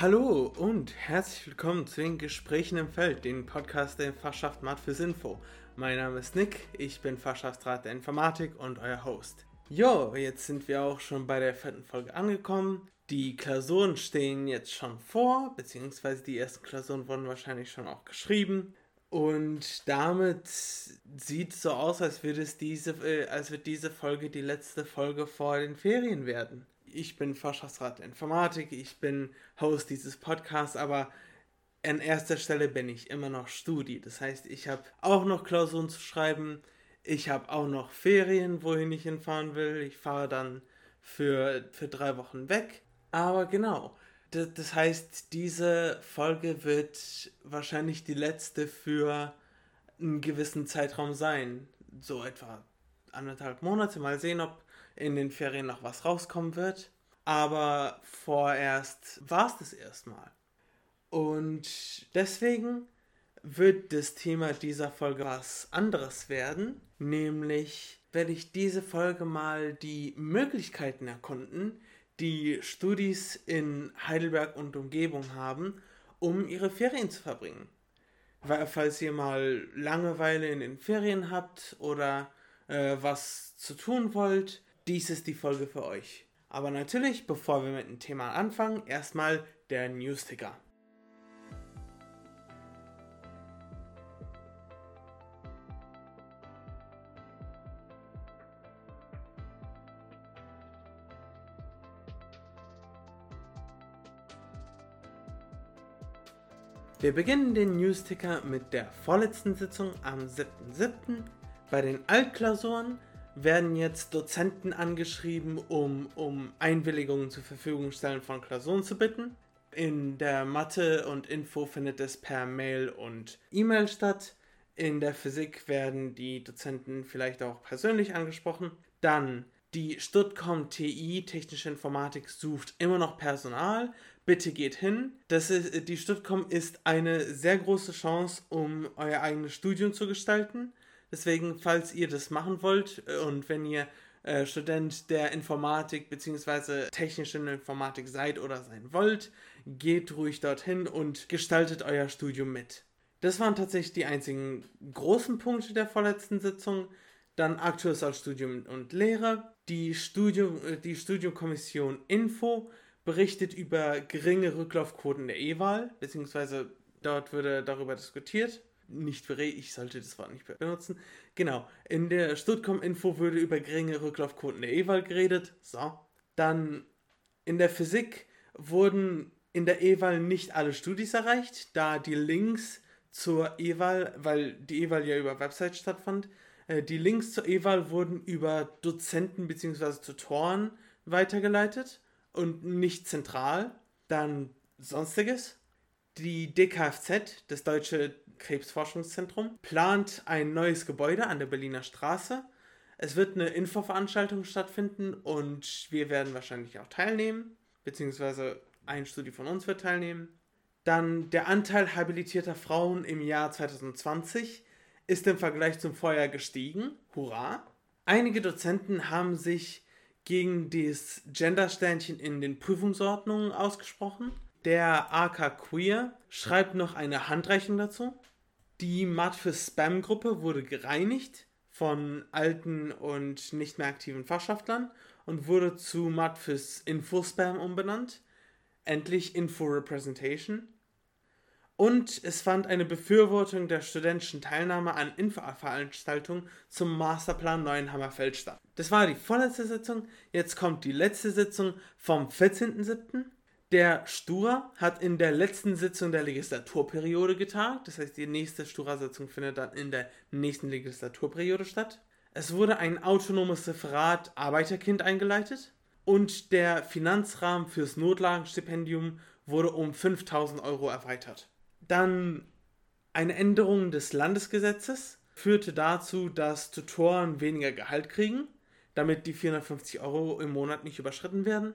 Hallo und herzlich willkommen zu den Gesprächen im Feld, den Podcast der Fachschaft Mat fürs Info. Mein Name ist Nick, ich bin Fachschaftsrat der Informatik und euer Host. Jo, jetzt sind wir auch schon bei der vierten Folge angekommen. Die Klausuren stehen jetzt schon vor, beziehungsweise die ersten Klausuren wurden wahrscheinlich schon auch geschrieben. Und damit sieht es so aus, als würde es diese, äh, als wird diese Folge die letzte Folge vor den Ferien werden ich bin der Informatik, ich bin Host dieses Podcasts, aber an erster Stelle bin ich immer noch Studi. Das heißt, ich habe auch noch Klausuren zu schreiben, ich habe auch noch Ferien, wohin ich hinfahren will. Ich fahre dann für, für drei Wochen weg. Aber genau, das, das heißt, diese Folge wird wahrscheinlich die letzte für einen gewissen Zeitraum sein. So etwa anderthalb Monate. Mal sehen, ob in den Ferien noch was rauskommen wird. Aber vorerst war es das erstmal. Und deswegen wird das Thema dieser Folge was anderes werden. Nämlich werde ich diese Folge mal die Möglichkeiten erkunden, die Studis in Heidelberg und Umgebung haben, um ihre Ferien zu verbringen. Weil, falls ihr mal Langeweile in den Ferien habt oder äh, was zu tun wollt, dies ist die Folge für euch. Aber natürlich, bevor wir mit dem Thema anfangen, erstmal der Newsticker. Wir beginnen den Newsticker mit der vorletzten Sitzung am 7.7. Bei den Altklausuren werden jetzt Dozenten angeschrieben, um, um Einwilligungen zur Verfügung stellen von Klausuren zu bitten. In der Mathe und Info findet es per Mail und E-Mail statt. In der Physik werden die Dozenten vielleicht auch persönlich angesprochen. Dann die Stuttcom TI, Technische Informatik, sucht immer noch Personal. Bitte geht hin. Das ist, die Stuttcom ist eine sehr große Chance, um euer eigenes Studium zu gestalten. Deswegen, falls ihr das machen wollt äh, und wenn ihr äh, Student der Informatik bzw. technischen Informatik seid oder sein wollt, geht ruhig dorthin und gestaltet euer Studium mit. Das waren tatsächlich die einzigen großen Punkte der vorletzten Sitzung. Dann aktuelles als Studium und Lehre. Die, Studium, äh, die Studiumkommission Info berichtet über geringe Rücklaufquoten der E-Wahl, beziehungsweise dort würde darüber diskutiert nicht für ich sollte das Wort nicht benutzen. Genau, in der Stuttgart-Info würde über geringe Rücklaufquoten der E-Wahl geredet. So. Dann in der Physik wurden in der E-Wahl nicht alle Studis erreicht, da die Links zur E-Wahl, weil die E-Wahl ja über Website stattfand, äh, die Links zur E-Wahl wurden über Dozenten bzw. Tutoren weitergeleitet und nicht zentral. Dann sonstiges. Die DKFZ, das Deutsche Krebsforschungszentrum, plant ein neues Gebäude an der Berliner Straße. Es wird eine Infoveranstaltung stattfinden und wir werden wahrscheinlich auch teilnehmen, beziehungsweise ein Studie von uns wird teilnehmen. Dann der Anteil habilitierter Frauen im Jahr 2020 ist im Vergleich zum Vorjahr gestiegen. Hurra! Einige Dozenten haben sich gegen das Gendersternchen in den Prüfungsordnungen ausgesprochen. Der AK Queer schreibt noch eine Handreichung dazu. Die Mat für Spam-Gruppe wurde gereinigt von alten und nicht mehr aktiven Fachschaftlern und wurde zu Mat fürs Info-Spam umbenannt. Endlich Info-Representation. Und es fand eine Befürwortung der studentischen Teilnahme an Infoveranstaltungen zum Masterplan Neuenhammerfeld statt. Das war die vorletzte Sitzung. Jetzt kommt die letzte Sitzung vom 14.07. Der Stura hat in der letzten Sitzung der Legislaturperiode getagt. Das heißt, die nächste Stura-Sitzung findet dann in der nächsten Legislaturperiode statt. Es wurde ein autonomes Referat Arbeiterkind eingeleitet und der Finanzrahmen fürs Notlagenstipendium wurde um 5000 Euro erweitert. Dann eine Änderung des Landesgesetzes führte dazu, dass Tutoren weniger Gehalt kriegen, damit die 450 Euro im Monat nicht überschritten werden.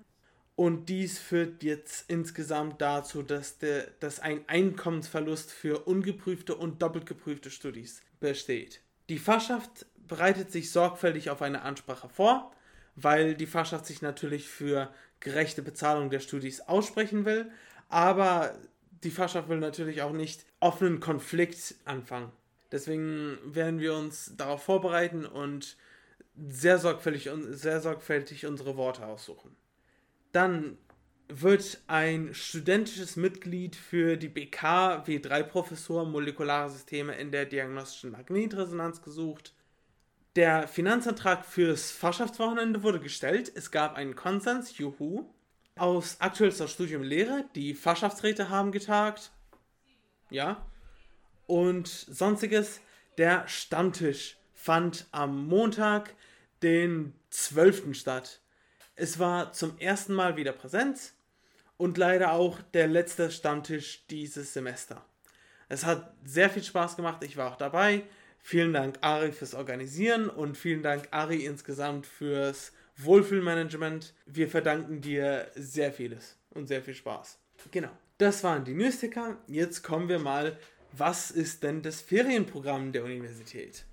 Und dies führt jetzt insgesamt dazu, dass, der, dass ein Einkommensverlust für ungeprüfte und doppelt geprüfte Studis besteht. Die Fachschaft bereitet sich sorgfältig auf eine Ansprache vor, weil die Fachschaft sich natürlich für gerechte Bezahlung der Studis aussprechen will, Aber die Fachschaft will natürlich auch nicht offenen Konflikt anfangen. Deswegen werden wir uns darauf vorbereiten und sehr sorgfältig, sehr sorgfältig unsere Worte aussuchen. Dann wird ein studentisches Mitglied für die BK W3-Professur Molekulare Systeme in der diagnostischen Magnetresonanz gesucht. Der Finanzantrag fürs Fachschaftswochenende wurde gestellt. Es gab einen Konsens, juhu. Aus aktuellster Studium Lehre, die Fachschaftsräte haben getagt. Ja. Und sonstiges, der Stammtisch fand am Montag, den 12. statt. Es war zum ersten Mal wieder Präsenz und leider auch der letzte Stammtisch dieses Semester. Es hat sehr viel Spaß gemacht, ich war auch dabei. Vielen Dank, Ari, fürs Organisieren und vielen Dank, Ari, insgesamt fürs Wohlfühlmanagement. Wir verdanken dir sehr vieles und sehr viel Spaß. Genau, das waren die Newsticker. Jetzt kommen wir mal, was ist denn das Ferienprogramm der Universität?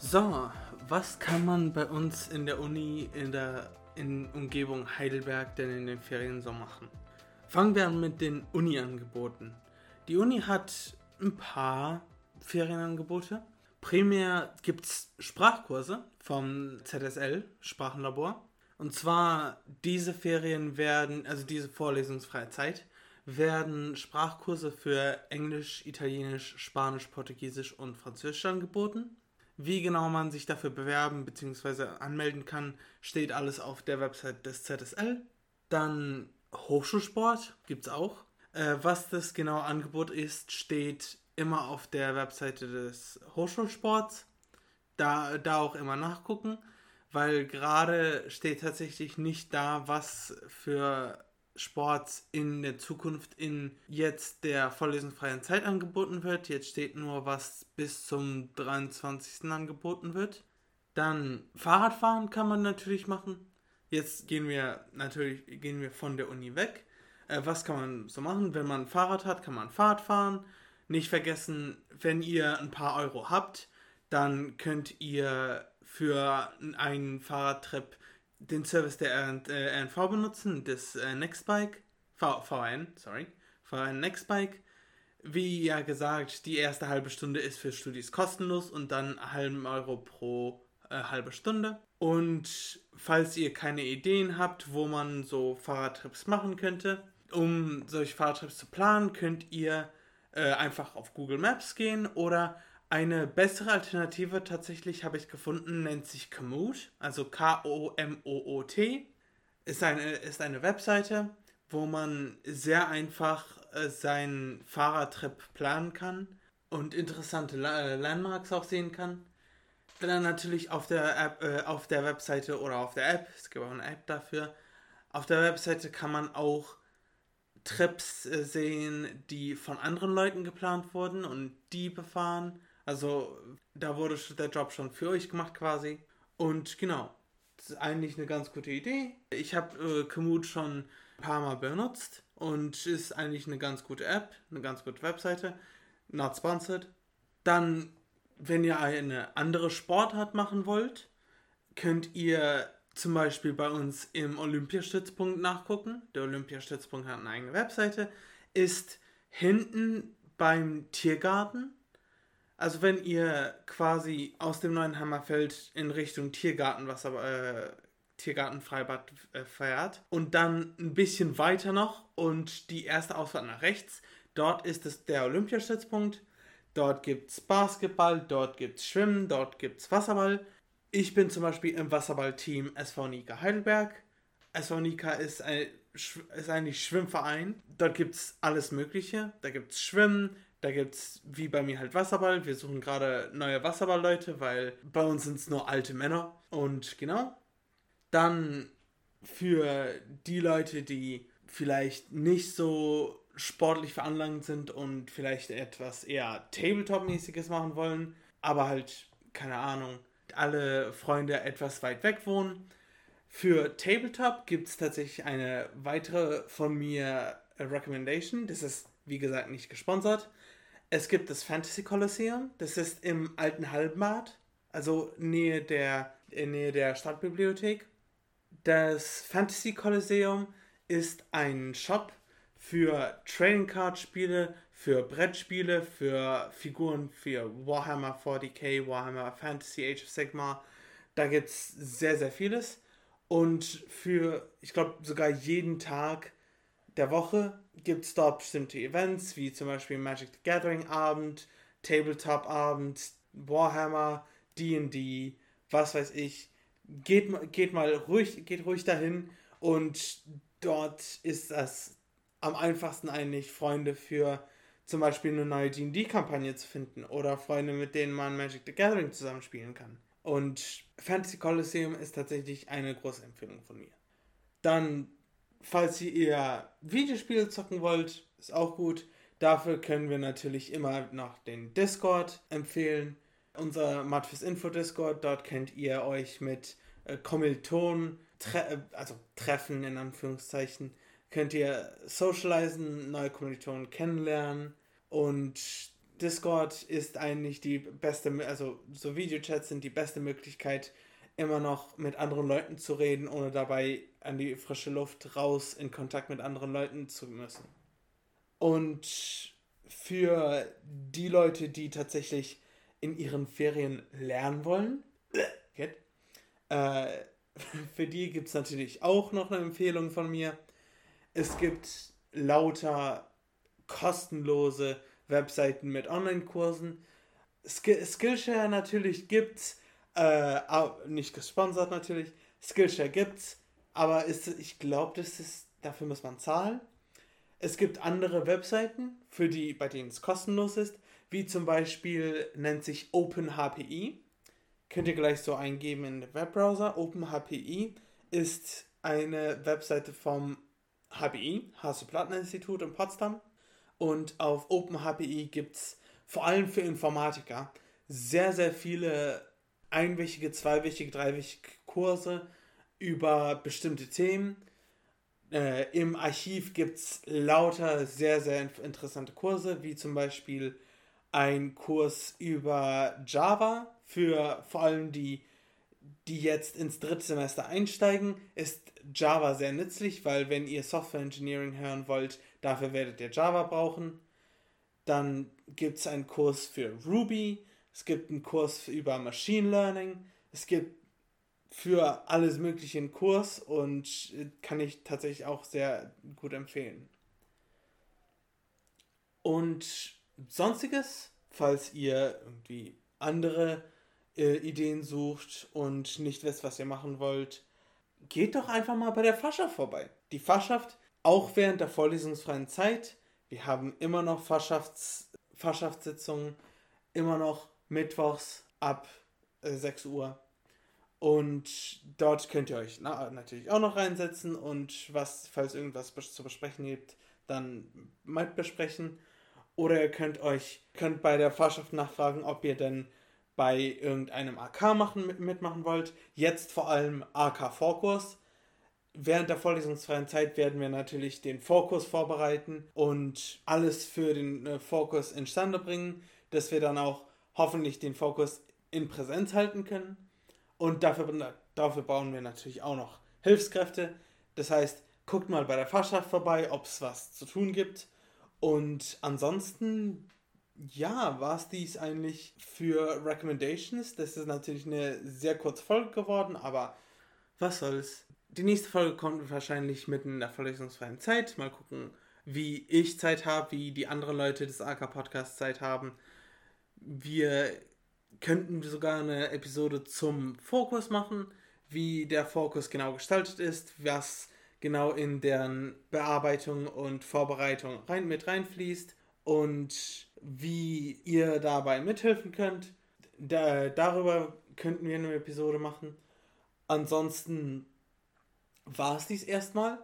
So, was kann man bei uns in der Uni in der in Umgebung Heidelberg denn in den Ferien so machen? Fangen wir an mit den Uni-Angeboten. Die Uni hat ein paar Ferienangebote. Primär gibt es Sprachkurse vom ZSL, Sprachenlabor. Und zwar diese Ferien werden, also diese vorlesungsfreie Zeit, werden Sprachkurse für Englisch, Italienisch, Spanisch, Portugiesisch und Französisch angeboten. Wie genau man sich dafür bewerben bzw. anmelden kann, steht alles auf der Website des ZSL. Dann Hochschulsport gibt es auch. Äh, was das genaue Angebot ist, steht immer auf der Webseite des Hochschulsports. Da, da auch immer nachgucken, weil gerade steht tatsächlich nicht da, was für Sports in der Zukunft in jetzt der vorlesungsfreien Zeit angeboten wird. Jetzt steht nur, was bis zum 23. angeboten wird. Dann Fahrradfahren kann man natürlich machen. Jetzt gehen wir natürlich gehen wir von der Uni weg. Äh, was kann man so machen? Wenn man ein Fahrrad hat, kann man Fahrrad fahren. Nicht vergessen, wenn ihr ein paar Euro habt, dann könnt ihr für einen Fahrradtrip den Service der RNV benutzen, das äh, Nextbike, v, VN, sorry, VN Nextbike. Wie ja gesagt, die erste halbe Stunde ist für Studis kostenlos und dann halben Euro pro äh, halbe Stunde. Und falls ihr keine Ideen habt, wo man so Fahrradtrips machen könnte, um solche Fahrradtrips zu planen, könnt ihr äh, einfach auf Google Maps gehen oder eine bessere Alternative tatsächlich habe ich gefunden, nennt sich Komoot, also K-O-M-O-O-T. Ist eine, ist eine Webseite, wo man sehr einfach äh, seinen Fahrradtrip planen kann und interessante äh, Landmarks auch sehen kann. Dann natürlich auf der App, äh, auf der Webseite oder auf der App, es gibt auch eine App dafür. Auf der Webseite kann man auch Trips äh, sehen, die von anderen Leuten geplant wurden und die befahren. Also da wurde der Job schon für euch gemacht quasi. Und genau, das ist eigentlich eine ganz gute Idee. Ich habe äh, Komoot schon ein paar Mal benutzt und ist eigentlich eine ganz gute App, eine ganz gute Webseite. Not sponsored. Dann, wenn ihr eine andere Sportart machen wollt, könnt ihr zum Beispiel bei uns im Olympiastützpunkt nachgucken. Der Olympiastützpunkt hat eine eigene Webseite. Ist hinten beim Tiergarten also wenn ihr quasi aus dem neuen Hammerfeld in Richtung Tiergartenwasser, äh, Tiergartenfreibad äh, fährt und dann ein bisschen weiter noch und die erste Ausfahrt nach rechts, dort ist es der Olympiastützpunkt. Dort gibt es Basketball, dort gibt es Schwimmen, dort gibt es Wasserball. Ich bin zum Beispiel im Wasserballteam SV Nika Heidelberg. SV Nika ist, ein, ist eigentlich Schwimmverein. Dort gibt es alles Mögliche. Da gibt es Schwimmen, da gibt es, wie bei mir halt Wasserball. Wir suchen gerade neue Wasserballleute, weil bei uns sind es nur alte Männer. Und genau. Dann für die Leute, die vielleicht nicht so sportlich veranlagt sind und vielleicht etwas eher Tabletop-mäßiges machen wollen, aber halt, keine Ahnung, alle Freunde etwas weit weg wohnen. Für Tabletop gibt es tatsächlich eine weitere von mir Recommendation. Das ist, wie gesagt, nicht gesponsert. Es gibt das Fantasy Coliseum. Das ist im alten Halbmarkt, also Nähe der, in Nähe der Stadtbibliothek. Das Fantasy Coliseum ist ein Shop für Trading Card Spiele, für Brettspiele, für Figuren für Warhammer 40k, Warhammer Fantasy, Age of Sigmar. Da gibt es sehr, sehr vieles. Und für, ich glaube, sogar jeden Tag der Woche gibt es dort bestimmte Events, wie zum Beispiel Magic the Gathering Abend, Tabletop Abend, Warhammer, D&D, was weiß ich. Geht, geht mal ruhig, geht ruhig dahin und dort ist das am einfachsten eigentlich Freunde für zum Beispiel eine neue D&D-Kampagne zu finden oder Freunde, mit denen man Magic the Gathering zusammenspielen kann. Und Fantasy Coliseum ist tatsächlich eine große Empfehlung von mir. Dann, falls ihr Videospiele zocken wollt, ist auch gut. Dafür können wir natürlich immer noch den Discord empfehlen. Unser Matfis Info Discord, dort könnt ihr euch mit äh, Kommilitonen, tre äh, also treffen in Anführungszeichen, könnt ihr socialisen, neue Kommilitonen kennenlernen und Discord ist eigentlich die beste, also so Videochats sind die beste Möglichkeit, immer noch mit anderen Leuten zu reden, ohne dabei an die frische Luft raus in Kontakt mit anderen Leuten zu müssen. Und für die Leute, die tatsächlich in ihren Ferien lernen wollen, äh, für die gibt es natürlich auch noch eine Empfehlung von mir. Es gibt lauter kostenlose Webseiten mit Online-Kursen. Sk Skillshare natürlich gibt's, äh, nicht gesponsert natürlich. Skillshare gibt's, aber ist, ich glaube, das ist, dafür muss man zahlen. Es gibt andere Webseiten, für die, bei denen es kostenlos ist, wie zum Beispiel nennt sich OpenHPI. Könnt ihr gleich so eingeben in den Webbrowser. OpenHPI ist eine Webseite vom HPI, Hasso-Plattner-Institut in Potsdam. Und auf OpenHPI gibt es vor allem für Informatiker sehr, sehr viele einwöchige, zweiwöchige, dreiwöchige Kurse über bestimmte Themen. Äh, Im Archiv gibt es lauter sehr, sehr interessante Kurse, wie zum Beispiel ein Kurs über Java für vor allem die, die jetzt ins dritte Semester einsteigen, ist Java sehr nützlich, weil wenn ihr Software Engineering hören wollt, Dafür werdet ihr Java brauchen. Dann gibt es einen Kurs für Ruby. Es gibt einen Kurs über Machine Learning. Es gibt für alles Mögliche einen Kurs und kann ich tatsächlich auch sehr gut empfehlen. Und sonstiges, falls ihr irgendwie andere äh, Ideen sucht und nicht wisst, was ihr machen wollt, geht doch einfach mal bei der Fascha vorbei. Die Fachschaft auch während der vorlesungsfreien Zeit. Wir haben immer noch Fachschafts Fachschaftssitzungen, immer noch mittwochs ab äh, 6 Uhr. Und dort könnt ihr euch na, natürlich auch noch reinsetzen und was, falls irgendwas zu besprechen gibt, dann mal besprechen. Oder ihr könnt euch, könnt bei der Fahrschaft nachfragen, ob ihr denn bei irgendeinem AK machen, mitmachen wollt. Jetzt vor allem AK-Vorkurs Während der vorlesungsfreien Zeit werden wir natürlich den Fokus vorbereiten und alles für den äh, Fokus instande bringen, dass wir dann auch hoffentlich den Fokus in Präsenz halten können. Und dafür, dafür brauchen wir natürlich auch noch Hilfskräfte. Das heißt, guckt mal bei der Fachschaft vorbei, ob es was zu tun gibt. Und ansonsten, ja, war es dies eigentlich für Recommendations. Das ist natürlich eine sehr kurze Folge geworden, aber was soll's. Die nächste Folge kommt wahrscheinlich mitten in der verlesungsfreien Zeit. Mal gucken, wie ich Zeit habe, wie die anderen Leute des AK Podcasts Zeit haben. Wir könnten sogar eine Episode zum Fokus machen, wie der Fokus genau gestaltet ist, was genau in deren Bearbeitung und Vorbereitung rein, mit reinfließt und wie ihr dabei mithelfen könnt. Da, darüber könnten wir eine Episode machen. Ansonsten war es dies erstmal.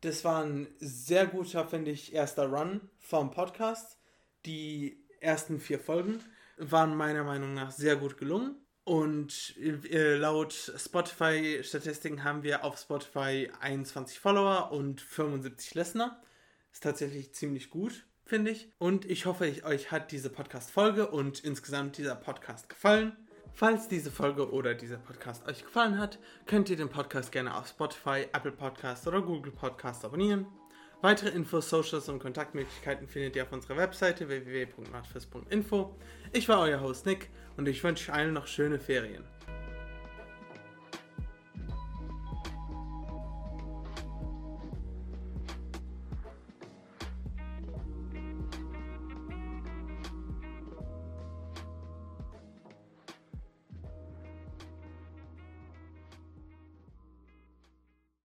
Das war ein sehr guter, finde ich, erster Run vom Podcast. Die ersten vier Folgen waren meiner Meinung nach sehr gut gelungen. Und äh, laut Spotify-Statistiken haben wir auf Spotify 21 Follower und 75 Listener. Ist tatsächlich ziemlich gut, finde ich. Und ich hoffe, ich, euch hat diese Podcast-Folge und insgesamt dieser Podcast gefallen. Falls diese Folge oder dieser Podcast euch gefallen hat, könnt ihr den Podcast gerne auf Spotify, Apple Podcast oder Google Podcast abonnieren. Weitere Infos, Socials und Kontaktmöglichkeiten findet ihr auf unserer Webseite www.matfis.info. Ich war euer Host Nick und ich wünsche euch allen noch schöne Ferien.